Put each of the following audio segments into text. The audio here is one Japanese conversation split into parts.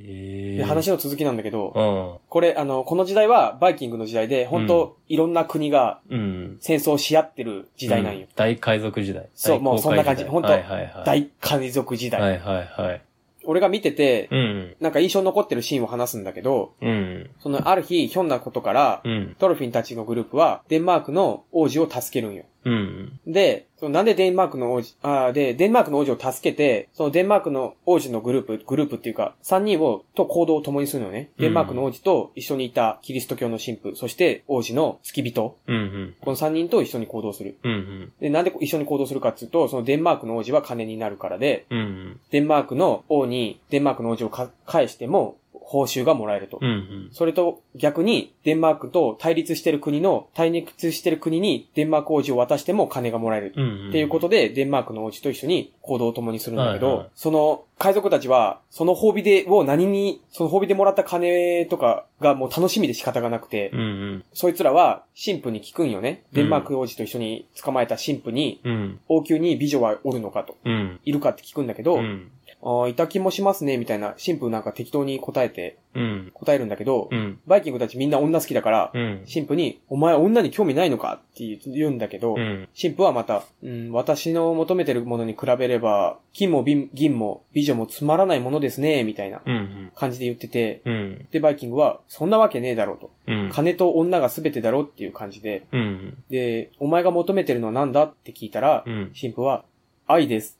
えで話の続きなんだけど、うん。これ、あの、この時代はバイキングの時代で、本当、いろんな国がうん。戦争し合ってる時代なんよ。う大海賊時代。そうもうそんな感じ本当はいはいはい。大海賊時代。はいはいはい。俺が見てて、うん。なんか印象に残ってるシーンを話すんだけど、うん。そのある日、ひょんなことから、うん。トロフィンたちのグループは、デンマークの王子を助けるんよ。うん。で、そのなんでデンマークの王子、あーで、デンマークの王子を助けて、そのデンマークの王子のグループ、グループっていうか、三人を、と行動を共にするのよね。うんデンマークの王子と一緒にいたキリスト教の神父、そして王子の付き人、うん。うん。この三人と一緒に行動する。うん。で、なんで一緒に行動するかっていうと、そのデンマークの王子は金になるからで、うん。デンマークの王に、デンマークの王子をか返しても、報酬がもらえると。うん。それと逆に、デンマークと対立してる国の、対立してる国にデンマーク王子を渡しても金がもらえる。うん。っていうことで、デンマークの王子と一緒に行動を共にするんだけど、はいはいその海賊たちは、その褒美で、を何に、その褒美でもらった金とかがもう楽しみで仕方がなくて、うん。そいつらは神父に聞くんよね。うんデンマーク王子と一緒に捕まえた神父に、うん。王宮に美女はおるのかと、うん。いるかって聞くんだけど、うん。ああ、いた気もしますね、みたいな、神父なんか適当に答えて、うん。答えるんだけど、うん。バイキングたちみんな女好きだから、うん。神父に、お前女に興味ないのかって言うんだけど、うん。神父はまた、うん、私の求めてるものに比べれば、金も銀銀も美女もつまらないものですね、みたいなうん。感じで言ってて、うん。で、バイキングは、そんなわけねえだろうと。うん。金と女が全てだろうっていう感じで、うん。で、お前が求めてるのは何だって聞いたら、うん。神父は、愛です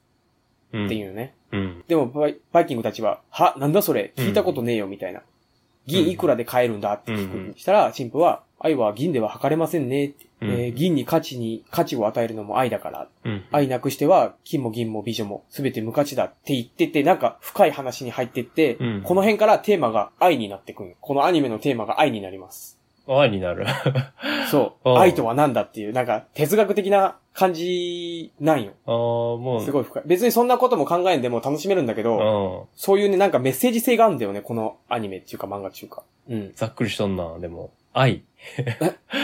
うん。っていうのね。うん。でもバイ、バイキングたちは、は、なんだそれ？聞いたことねえよ、みたいな。銀いくらで買えるんだ？って聞く。うんしたら、神父は、愛は銀では測れませんねえー銀に価値に、価値を与えるのも愛だから。うん。愛なくしては、金も銀も美女も全て無価値だって言ってて、なんか深い話に入ってって、うんこの辺からテーマが愛になってくる。このアニメのテーマが愛になります。愛になる。そう。愛とは何だっていう、なんか哲学的な感じなんよ。ああ、もう。すごい深い。別にそんなことも考えんでも楽しめるんだけど、うん。そういうね、なんかメッセージ性があるんだよね、このアニメっていうか漫画っていうか。うん。ざっくりしとんな、でも。愛。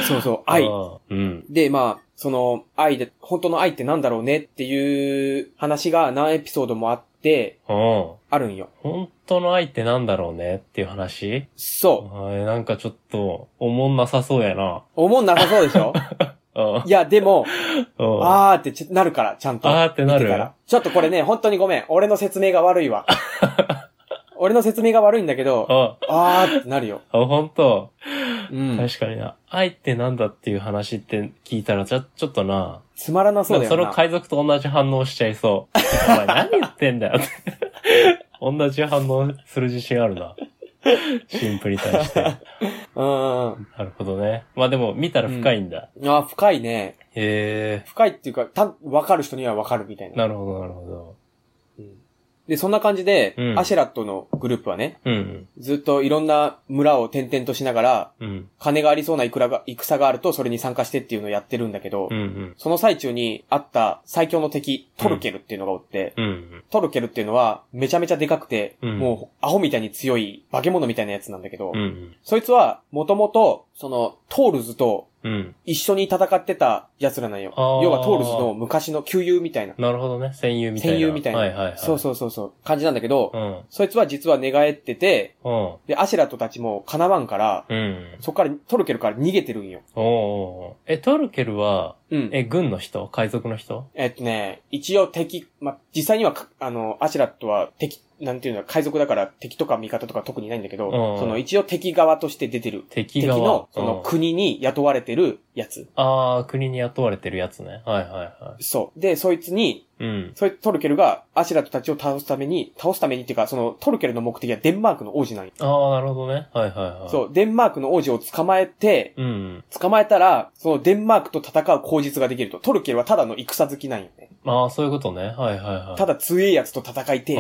そうそう、愛。うん。で、まあ、その、愛で、本当の愛ってなんだろうねっていう話が何エピソードもあって、うん。あるんよ。本当の愛ってなんだろうねっていう話？そう。はいなんかちょっと、おもんなさそうやな。思んなさそうでしょ？うん。いや、でも、うんあーってちなるから、ちゃんと。あーってなるちょっとこれね、本当にごめん。俺の説明が悪いわ。俺の説明が悪いんだけど、あ、あーってなるよ。あ、本当？うん。確かにな。愛ってなんだっていう話って聞いたら、ちょ、ちょっとな。つまらなそうだよな。その海賊と同じ反応しちゃいそう。お前何言ってんだよ。同じ反応する自信あるな。シンプルに対して。うんうんなるほどね。まあでも、見たら深いんだ。うん。あー深いね。へ深いっていうか、た、わかる人にはわかるみたいえ。な。なるほど、なるほど。うんで、そんな感じで、うんアシェラットのグループはね、うん。ずっといろんな村を転々としながら、うん。金がありそうな戦が、戦があるとそれに参加してっていうのをやってるんだけど、うん。うん。その最中にあった最強の敵、トルケルっていうのがおって、うん。トルケルっていうのはめちゃめちゃでかくて、うんもうアホみたいに強い化け物みたいなやつなんだけど、うん。そいつはもともと、その、トールズとうん。一緒に戦ってた奴らなんよ。要はトールズの昔の旧友みたいな。なるほどね。戦友みたいな。戦友みたいな。はいはいはい。そうそうそうそう。感じなんだけど、うん。そいつは実は寝返ってて、うん。で、アシェラットたちも叶わんから、うん。そっからトルケルから逃げてるんよ。おーおーえ、トルケルは、うん。え、軍の人？海賊の人？えっとね、一応敵、ま、実際にはか、あの、アシュラットは敵、なんていうの、海賊だから敵とか味方とか特にいないんだけど、うんその一応敵側として出てる。敵敵側の、そのうん国に雇われてるやつ。ああ、国に雇われてるやつね。はいはいはそう。で、そいつに、い。うん。そいトルケルがアシュラットたちを倒すために、倒すためにっていうか、そのトルケルの目的はデンマークの王子なんよ。ああ、なるほどね。はいはいはい。そう、デンマークの王子を捕まえて、う。うん。捕まえたら、そのデンマークと戦う口実ができると。トルケルはただの戦好きなんよね。ああ、そういうことね。はいはいはい。ただ強いやつと戦いてえっていう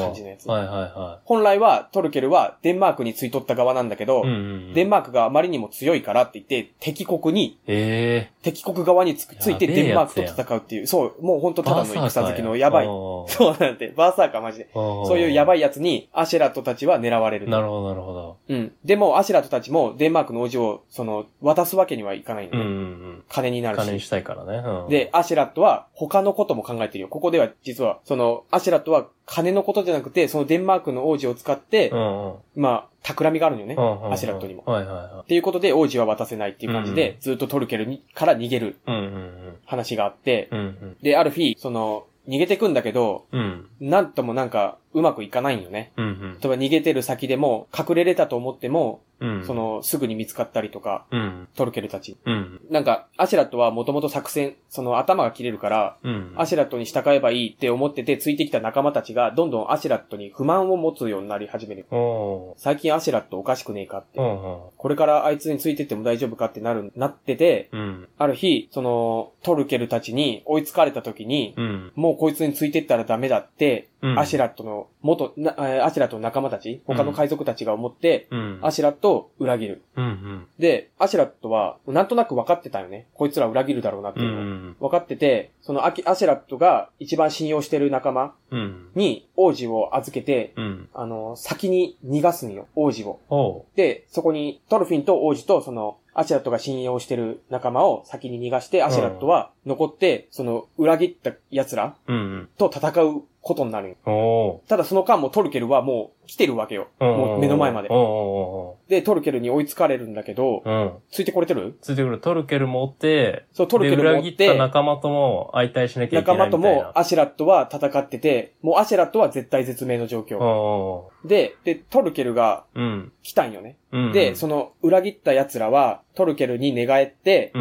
感じのやつ。はいはいは本来はトルケルはデンマークについとった側なんだけど、い。うんうん。デンマークがあまりにも強いからって言って、敵国に、え敵国側につくついてデンマークと戦うっていう、そう、もうほんとえただの戦好きのやばい。そそうなんて、バーサーカーマジで。そういうやばいやつに、アシェラットたちは狙われる。なるほどなるほど。うん。でも、アシェラットたちもデンマークの王子を、その、渡すわけにはいかないんで、うんうんうん。金になるし。金にしたいからね。うん。で、アシェラットは他のことも考えてるよ。ここでは実は、その、アシェラットは金のことじゃなくて、そのデンマークの王子を使って、うんうん。まあ、企みがあるのよね。うんうんうんアシュラットにも。はいはいはっていうことで王子は渡せないっていう感じで、うんずっとトルケルにから逃げるい。うんうん話があって、うん。うんで、ある日、その、逃げてくんだけど、うん。うん。なんともなんか、うまくいかないんよね。うんうん。例えば逃げてる先でも、隠れれたと思っても、うん。そ、の、すぐに見つかったりとか、うん。トルケルたち。うん。なんか、アシュラットはもともと作戦、その頭が切れるから、うん。アシュラットに従えばいいって思ってて、ついてきた仲間たちが、どんどんアシュラットに不満を持つようになり始める。最近アシュラットおかしくねえかって。これからあいつについてっても大丈夫かってなる、なってて、うん。ある日、その、トルケルたちに追いつかれた時に、うん。もうこいつについてったらダメだって、うんアシュラットの元、なえーアシュラットの仲間たち、他の海賊たちが思って、うん。アシュラットを裏切る。うんうん。で、アシュラットは、なんとなく分かってたよね。こいつら裏切るだろうなってういうのを。ん。分かってて、そのアキアシュラットが一番信用してる仲間うん。に王子を預けて、うん。あの、先に逃がすんよ、王子を。で、そこにトルフィンと王子とその、アシュラットが信用してる仲間を先に逃がして、アシュラットは残って、その、裏切った奴らうん。と戦うことになる。ただその間もトルケルはもう来てるわけよ。もう目の前までで、トルケルに追いつかれるんだけど、うん。ついてこれてる？ついてくるトルケルもおって、そう、トルケルで裏切ったも追って、仲間とも相対しなきゃいけな仲間いみたいな。ともアシュラットは戦ってて、もうアシュラットは絶対絶命の状況。おで、で、トルケルが。来たんよね。うん。で、その裏切った奴らはトルケルに寝返って。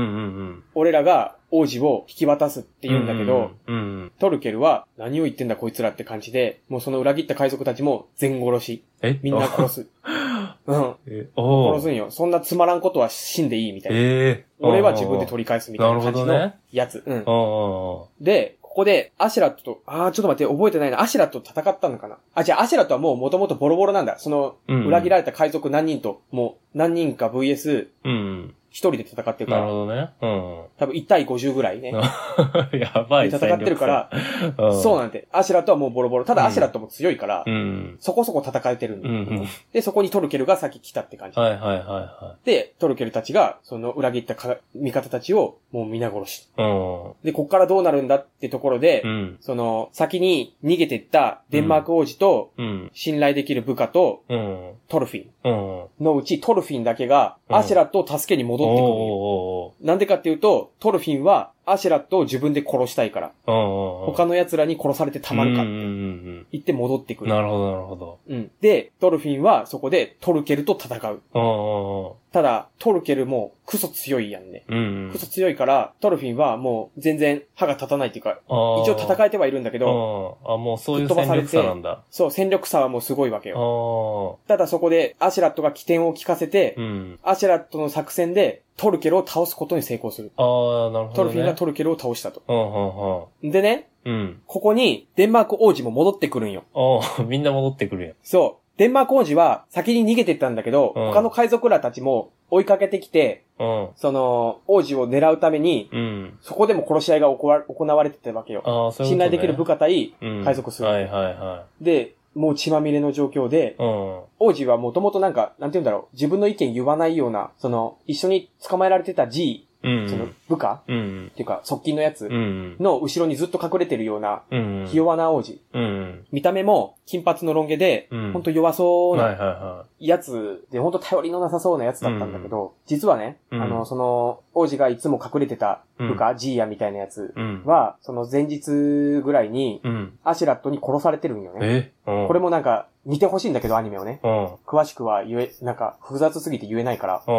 俺らが王子を引き渡すって言うんだけど、うんうん。トルケルは何を言ってんだこいつらって感じで、もうその裏切った海賊たちも全殺し。え？みんな殺す。うん。殺すんよ。そんなつまらんことは死んでいいみたいな。ええ俺は自分で取り返すみたいな感じのやつ。うん。おで、ここで、アシュラットと、あー、ちょっと待って、覚えてないな。アシュラットと戦ったのかな？あ、じゃあ、アシュラットはもう元々ボロボロなんだ。その、裏切られた海賊何人と、もう、何人か VS、うん。うん。一人で戦ってるかなるら、ほどね。うん。多分1対50ぐらいね。やばい、で戦ってるから、戦力差、そうなんて。アシュラットはもうボロボロ。ただうんアシュラットも強いから、うん。そこそこ戦えてるんだようんうん。で、そこにトルケルが先来たって感じ。はいはいはいはで、トルケルたちが、その裏切ったか味方たちを、もう皆殺し。い。うん。で、こっからどうなるんだってところで、うん。その、先に逃げてったデンマーク王子と、うん。信頼できる部下と、うん。トルフィンうん。のうちトルフィンだけが、うんアシュラットを助けに戻ってくるなんでかっていうと、トルフィンは、アシュラットを自分で殺したいから。他の奴らに殺されてたまるかうんうん言って戻ってくうん。る。なるほどなるほど。うん。で、トルフィンはそこでトルケルと戦う。ただ、トルケルもクソ強いやんね。うんうん。クソ強いから、トルフィンはもう全然歯が立たないっていうか、一応戦ええてはいるんだけど、あもうそういう戦力差なんだ。そう、戦力差はもうすごいわけあよ。あ。ただそこで、アシュラットが機転を利かせて、うん。アシュラットの作戦でトルケルを倒すことに成功する。ああ、なるほど、ね。トルフィンがトルケルを倒したと。うんうんでね、うん。うん。ここにデンマーク王子も戻ってくるんよ。みんな戻ってくるやん。そう。デンマーク王子は先に逃げてったんだけど、うん他の海賊らたちも追いかけてきて、うん。その、王子を狙うために、うん。そこでも殺し合いが行わ行われてたわけよ。ああ、そういうこと、ね。信頼できる部下対うん海賊する。はいはいはで、もう血まみれの状況で、い。うん。王子はもともとなんか、なんて言うんだろう、自分の意見言わないような、その、一緒に捕まえられてた G、うん。その部下、うん。っていうか、側近のやつうん。の後ろにずっと隠れてるような、うん。ひ弱な王子。うん。見た目も金髪のロン毛で、うんほんと弱そうはいなやつで、ほんと頼りのなさそうなやつだったんだけど、実はね、うんあの、その、王子がいつも隠れてた部下、ジーヤみたいなやつい。うん。は、その前日ぐらいに、うん。アシュラットに殺されてるんよね。これもなんか、見てほしいんだけど、アニメをね。うん。詳しくは言え、なんか、複雑すぎて言えないから。う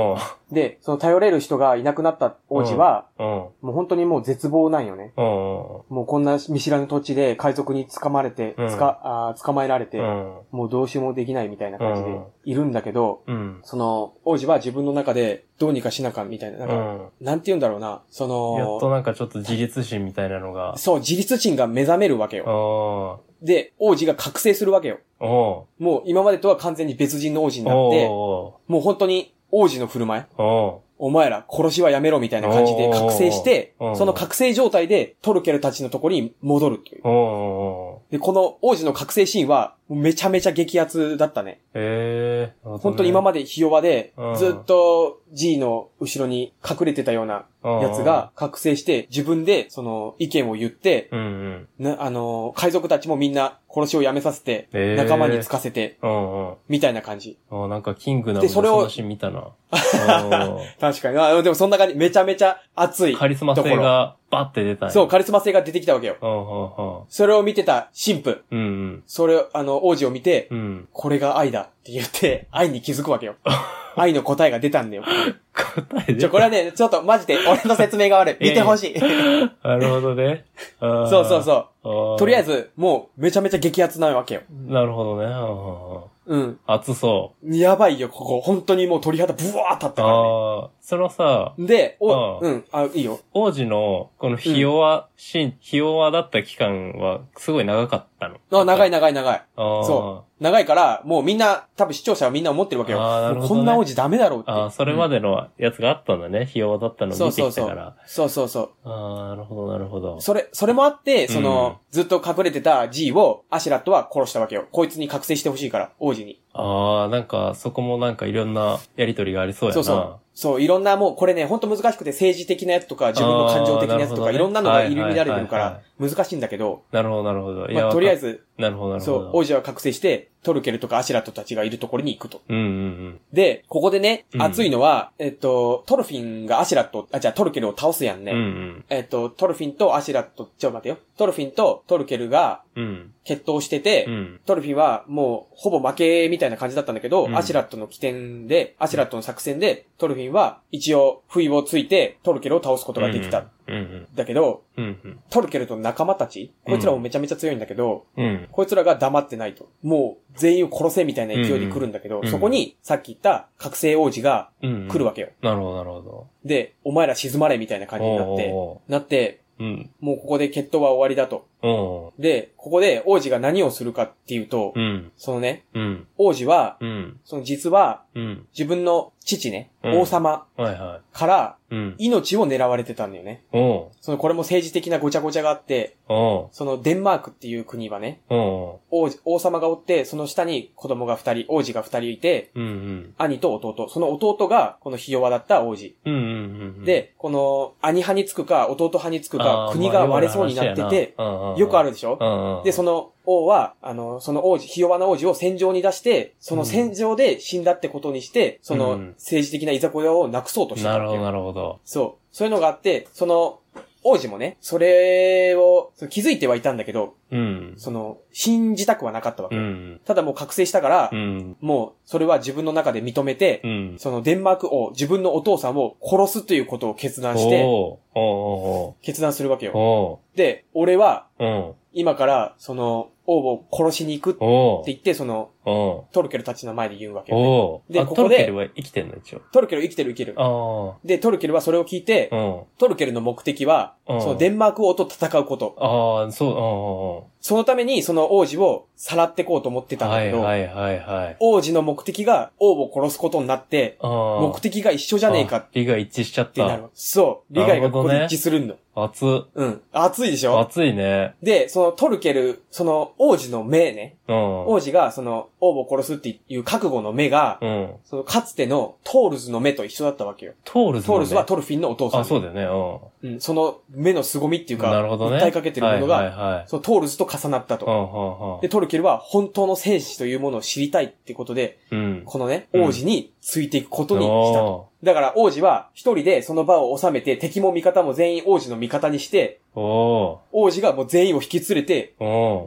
ん。で、その頼れる人がいなくなった王子は、うん。もう本当にもう絶望なんよね。うん。もうこんな見知らぬ土地で海賊に捕まれて、うんつか、あー捕まえられて、うん。もうどうしようもできないみたいな感じでうんいるんだけど、うん。その、王子は自分の中でどうにかしなかみたいな、なんか、うん。なんて言うんだろうな、そやっとの、なんかちょっと自立心みたいなのが。そう、自立心が目覚めるわけうよ。ん。で、王子が覚醒するわけよ。もう今までとは完全に別人の王子になって、おもう本当に王子の振る舞い、うおお前ら殺しはやめろみたいな感じで覚醒してその覚醒状態でトルケルたちのところに戻るという。で、この王子の覚醒シーンは、めちゃめちゃ激アツだったね。ええー。本当に今までひ弱でうん、ずっと G の後ろに隠れてたようなやつが覚醒して、自分でその意見を言って、うんうん。な、あのー海賊たちもみんな殺しをやめさせて、仲間につかせて、うんうん。みたいな感じ。あなんかキングダムの話見たな。うん確かに。あでもそんな感じ。めちゃめちゃ熱い。カリスマ性がバッて出たんやそう、カリスマ性が出てきたわけよ。うんそれを見てた神父。うんうん。うんそれを、あの、王子を見て、うん。うん。これが愛だって言って、愛に気づくわけよ。愛の答えが出たんだよ。答えで。ちょ、これはね、ちょっとマジで俺の説明が悪い。見てほしい。なるほどね。そそうそうそう。とりあえず、もう、めちゃめちゃ激アツなわけよ。なるほどね。うんうんうんうん。熱そやばいよ、ここ。本当にもう鳥肌ブワー立っう。たからね。ああ、そのさ、で、お、うんうん、あ、いいよ。王子の、このひ弱し、ひ弱だった期間は、すごい長かったの。あ、長いい。長い長い。そ長いから、もうみんな、多分視聴者はみんな思ってるわけよ。ねこんな王子ダメだろうって。ああ、それまでのやつがあったんだね。ひ弱だったのを見てそうそうそうきたから。。そうそうそう。ああ、なるほど、なるほど。それ、それもあって、その、うんずっと隠れてた G をアシュラットは殺したわけよ。こいつに覚醒してほしいから、王子に。ああ、なんか、そこもなんかいろんなやりとりがありそうやな。そうそう。そう、いろんなもう、これね、ほんと難しくて政治的なやつとか、自分の感情的なやつとか、ねいろんなのが入り乱れてるから、難しいんだけど、なるほど、なるほど。いまあ、とりあえず。ず、なるほど、なるほど。そう、王子は覚醒して、トルケルとかアシュラットたちがいるところに行くと。うんうんで、ここでねう、ん熱いのは、えっと、トルフィンがアシュラット、あ、じゃあトルケルを倒すやんね。うん。うんえっと、トルフィンとアシュラット、ちょ、待てよ。トルフィンとトルケルがうん。うん。決闘してて、うん。トルフィンはもうほぼ負けみたいな感じだったんだけど、うんアシュラットの機転で、アシュラットの作戦で、トルフィンは一応不意をついてトルケルを倒すことができた。だけど。トルケルと仲間たち、こいつらもめちゃめちゃ強いんだけど、うん。こいつらが黙ってないと。もう全員を殺せみたいな勢いで来るんだけど、うんそこにさっき言った覚醒王子がうん。来るわけよ。なるほど、なるほど。で、お前ら沈まれみたいな感じになって、おなって。もうここで決闘は終わりだと。うん。で、ここで王子が何をするかっていうと、うん。そのね、うん。王子は、うん。その実はうん。自分の父ね、うん王様はいはからい。うん。命を狙われてたんだよね。おうそのこれも政治的なごちゃごちゃがあって、おうそのデンマークっていう国はね、王子王様がおって、その下に子供が二人、王子が二人いて、うんうん。兄と弟。その弟が、このひ弱だった王子。うんうんうん。で、この、兄派につくか、弟派につくか国が割れそうになってて、、よくあるでしょ？うんうん。で、その王は、あの、その王子、ひ弱な王子を戦場に出して、その戦場で死んだってことにして、そのうん政治的ないざこざをなくそうとしてたなるほど。なるほど。そう。そういうのがあって、その、王子もね、それを気づいてはいたんだけど、うん。その、信じたくはなかったわけ。うん。ただもう覚醒したから、うん。もう、それは自分の中で認めて、うん。そのデンマーク王、自分のお父さんを殺すということを決断して、決断するわけよ。おで、俺は。今から、その、王を殺しに行くって言って、その、トルケルたちの前で言うわけよ、ね。でここでトルケルは生きてんの一応。トルケル生きてる生きてる。あで、トルケルはそれを聞いて。トルケルの目的は、うんそのデンマーク王と戦うこと。ああ、そう、そのためにその王子をさらってこうと思ってうん。たんだけど、はいはいはいはい。王子の目的が王を殺すことになって。目的が一緒じゃねえかっあ理が一致しちゃった。そう。利害がここで一致するんだ。熱。うん。熱いでしょ？熱いね。で、そのトルケル、その王子の目ね。うん。王子がその王を殺すっていう覚悟の目が、うん。そのかつてのトールズの目と一緒だったわけよ。トールズトールズはトルフィンのお父さん。あ、そうだよね。うん。うん。その目の凄みっていうか、なるほどね。訴えかけてるものが、はいはいはい。そのトールズと重なったと。うんうんで、トルケルは本当の戦士というものを知りたいってことで、うん。うん。このね、うん王子についていくことにしたと。おだから王子は一人でその場を収めて敵も味方も全員王子の味方にして、王子がもう全員を引き連れて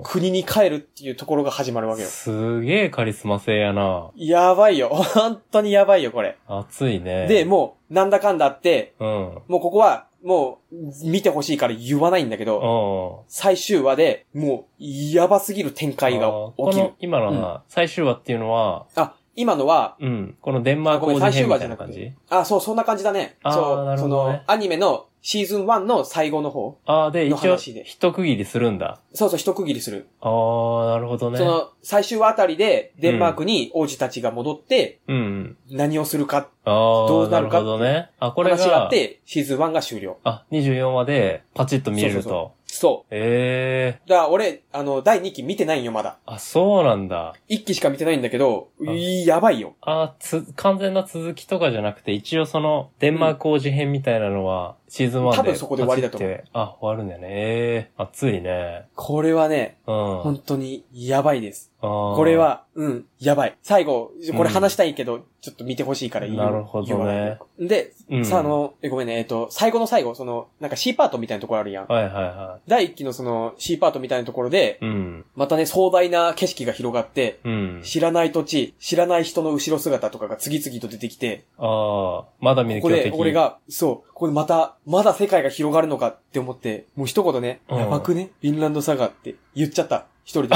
国に帰るっていうところが始まるわけーよ。すげえカリスマ性やな。やばいよ。本当にやばいよ、これ。熱いね。で、もう、なんだかんだあって、うん。もうここは、もう、見てほしいから言わないんだけど、お最終話で、もう、やばすぎる展開がこ起きるの。今のは最終話っていうのは、あ、今のは、うん。このデンマーク最終話たいな感じ？あ、そう、そんな感じだね。そう、ねの、アニメのシーズン1の最後の方。ああ、で、の一応、話で一区切りするんだ。そうそう、一区切りする。ああ、なるほどね。その、最終話あたりで、デンマークに王子たちが戻って、うんうん。何をするか、ああ、どうなるかるほどね。あ、これ話があがっ、て、シーズン1が終了。あ、24話でパチッと見れるそうそうと。そええう。だから俺、あの、第2期見てないんよ、まだ。あ、そうなんだ。1期しか見てないんだけど、あやばいよ。あつ、完全な続きとかじゃなくて、一応その、デンマーク王子編みたいなのは、シーズン1で。多分そこで終わりだと思うあ、終わるんだよね。えー、熱いね。これはね、うん。本当にやばいです。ここれ、は、うん、やばい。最後、これ話したいけど、ちょっと見てほしいから言うなるほどねで、うんさあ、あの、えごめんね、えっと、最後の最後、その、なんか C パートみたいなところあるやん。はいはいは第一期のその C パートみたいなところで、い。うん。またね、壮大な景色が広がって、うん。知らない土地、知らない人の後ろ姿とかが次々と出てきて、ああ、まだ見るここで強敵。俺が、そう、ここでまた、まだ世界が広がるのかって思って、もう一言ね、うんやばくね、フィンランドサガって言っちゃった。一人で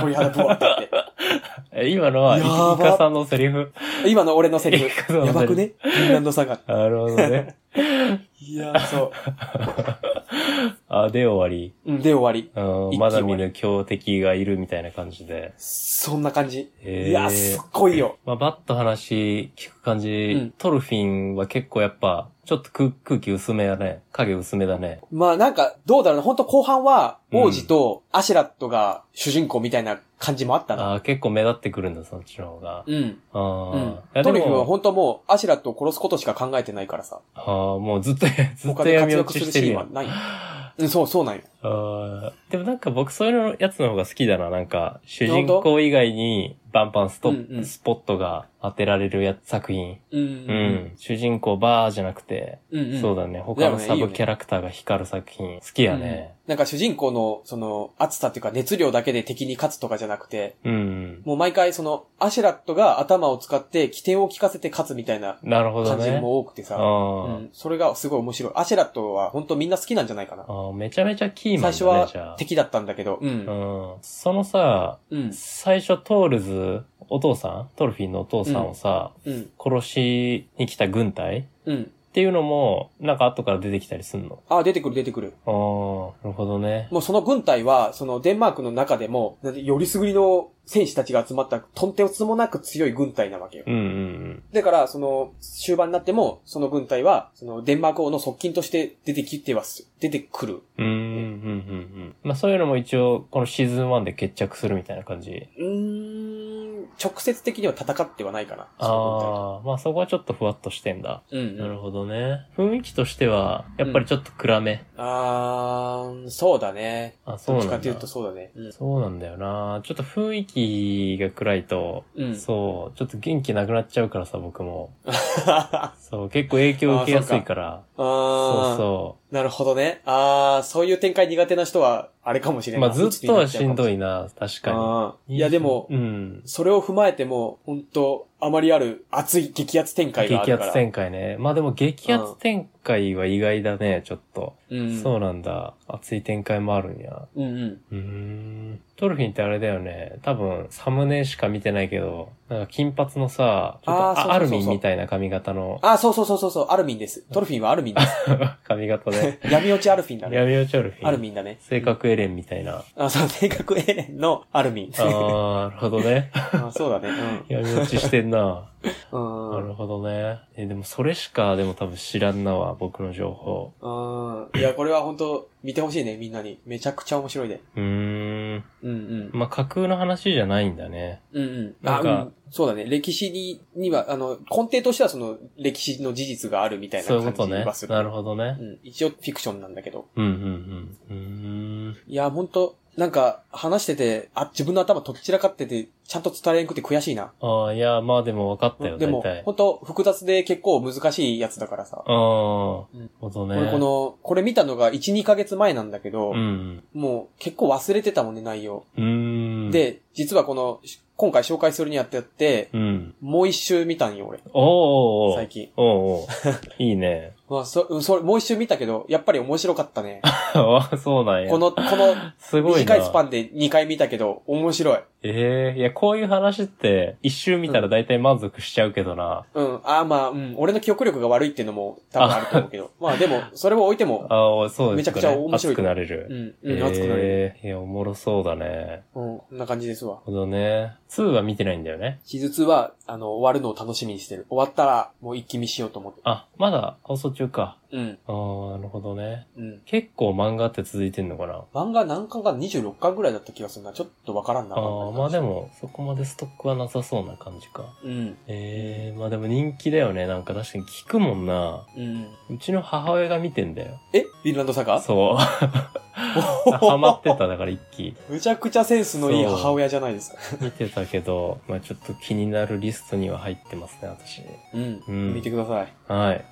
鳥肌ブワって言っ え、今のは、イカさんのセリフ。て。今の俺のセリフ。やばくね？フィンランドサガ。なるほどね。いやー、そう。あ、で終わり。うん、で終わり。うん、まだ見ぬ強敵がいるみたいな感じで。そんな感じ。へーいやー、すっごいよ。まあ、バッと話聞く感じ、うんトルフィンは結構やっぱ、ちょっと空空気薄めだね。影薄めだね。まあなんか、どうだろうな。本当後半は、うん王子とアシュラットが主人公みたいな感じもあったな。ああ、結構目立ってくるんだ、そっちの方が。うん。ああ、うんトリフはも、本当もう、アシュラットを殺すことしか考えてないからさ。ああ、もうずっと、ずっ他でと闇落活躍するちしてるやん。シーンはない。うん、そう、そうなんよ。ああ、でもなんか僕そういうのやつの方が好きだな。なんか、主人公以外にバンバンスト、うんうんスポットが当てられるやつ作品。うん。うん。主人公バーじゃなくて、うん。うん。そうだね。他のサブキャラクターが光る作品。好きやね。なんか主人公の、その、熱さっていうか熱量だけで敵に勝つとかじゃなくて、うん。もう毎回その、アシェラッドが頭を使って機転を利かせて勝つみたいななるほど感じね。も多くてさ、あうーん。それがすごい面白い。アシェラッドは本当みんな好きなんじゃないかな。あー。めちゃめちゃキーマン最初。は敵だったんだけど、う。うんん。そのさ、うん。最初トールズ、お父さんトルフィンのお父さんをさ、うん。殺しに来た軍隊っうん。ていうのも、なんか後から出てきたりすんの？あ、出てくる出てくる。ああ、なるほどね。もうその軍隊は、そのデンマークの中でも、よりすぐりの戦士たちが集まった、とんてをつもなく強い軍隊なわけよ。うんうんだから、その、終盤になっても、その軍隊は、その、デンマーク王の側近として出てきてはす、出てくる。うん。うん、うん、うん、うん。まあそういうのも一応、このシーズン1で決着するみたいな感じ？うーん、直接的には戦ってはないかな。ああ、まあそこはちょっとふわっとしてんだ。うん、うん。なるほどね。雰囲気としては、やっぱりちょっと暗め。あー、そうだね。あ、そうなんだ。どっちかというとそうだね。うん。そうなんだよな。ちょっと雰囲気が暗いと、うん。そう、ちょっと元気なくなっちゃうからさ、僕も。そう、結構影響受けやすいから。そうあー、そなるほどね。あー、そういう展開苦手な人は、あれかもしれう。ない。まあずっとはしんどいいな、確かに。いやでも、うん。それを踏まえても、本当あまりある熱い激アツ展開があるから。激アツ展開ね。まあでも激アツ展開は意外だね、ちょっと。うん。そうなんだ。熱い展開もあるんや。うんうん。うーん。トルフィンってあれだよね。多分、サムネしか見てないけど、なんか金髪のさ、ちょっとアルミンみたいな髪型のあ、そうそうそうそうそう、アルミンです。トルフィンはアルミンです。髪型で。闇落ちアルフィンだね。闇落ちアルフィン。アルミンだね。性格エレンみたいな。あ、そう、性格エレンのアルミン。あー、なるほどね。あそうだね。闇落ちしてんな。うん。うん。なるほどね。え、でもそれしかでも多分知らんなわ、僕の情報。うん。いや、これは本当見てほしいね、みんなに。めちゃくちゃ面白いで。うーん。うんうん。まあ、架空の話じゃないんだね。うんうん。あ、なんかうん。そうだね。歴史に、には、あの、根底としてはその、歴史の事実があるみたいなそういう感ことねじはす。る。なるほどねう。ん。一応フィクションなんだけど。うん、うん、うん。うーん。いや、本当なんか、話してて、あ、自分の頭とっちらかってて、ちゃんと伝えれんくて悔しいな。ああ、いや、まあでも分かったよ、でも。本当複雑で結構難しいやつだからさ。ああ、なるうんほどね。俺この、これ見たのが1、2ヶ月前なんだけど、うん。もう結構忘れてたもんね、内容。うーん。、で、実はこの、し今回紹介するにあってやって、うん。もう一周見たんよ、俺。おーおーおー最近。おーおーいいね。まあ、そ、うんそれ、もう一周見たけど、やっぱり面白かったね。あそうなんや。この、この、すごいな。短いスパンで2回見たけど、面白い。ええいや、こういう話って、一周見たら大体満足しちゃうけどな。うん。ああ、まあ、うん。俺の記憶力が悪いっていうのも多分あると思うけど。まあでも、それを置いても、ああ、そうですね。めちゃくちゃ面白い熱くなれる。うん。うん、熱くなる。ええいや、おもろそうだね。うん。こんな感じですわ。ほどね。2は見てないんだよね。シーズン2は、あの、終わるのを楽しみにしてる。終わったら、もう一気見しようと思って。あ、まだ放送中か。うん。ああ、なるほどね。うん。結構漫画って続いてんのかな？漫画何巻か26巻ぐらいだった気がするな。ちょっとわからんな。ああ、まあで。も、そこまでストックはなさそうな感じか。うん。ええまあでも人気だよね。なんか確かに聞くもんな。うん。うちの母親が見てんだよ。え？フィンランドサガ？そう。ハマってた、だから一期。むちゃくちゃセンスのいい母親じゃないですか。見てたけど、まあちょっと気になるリストには入ってますね、私。うん。うん見てください。はい。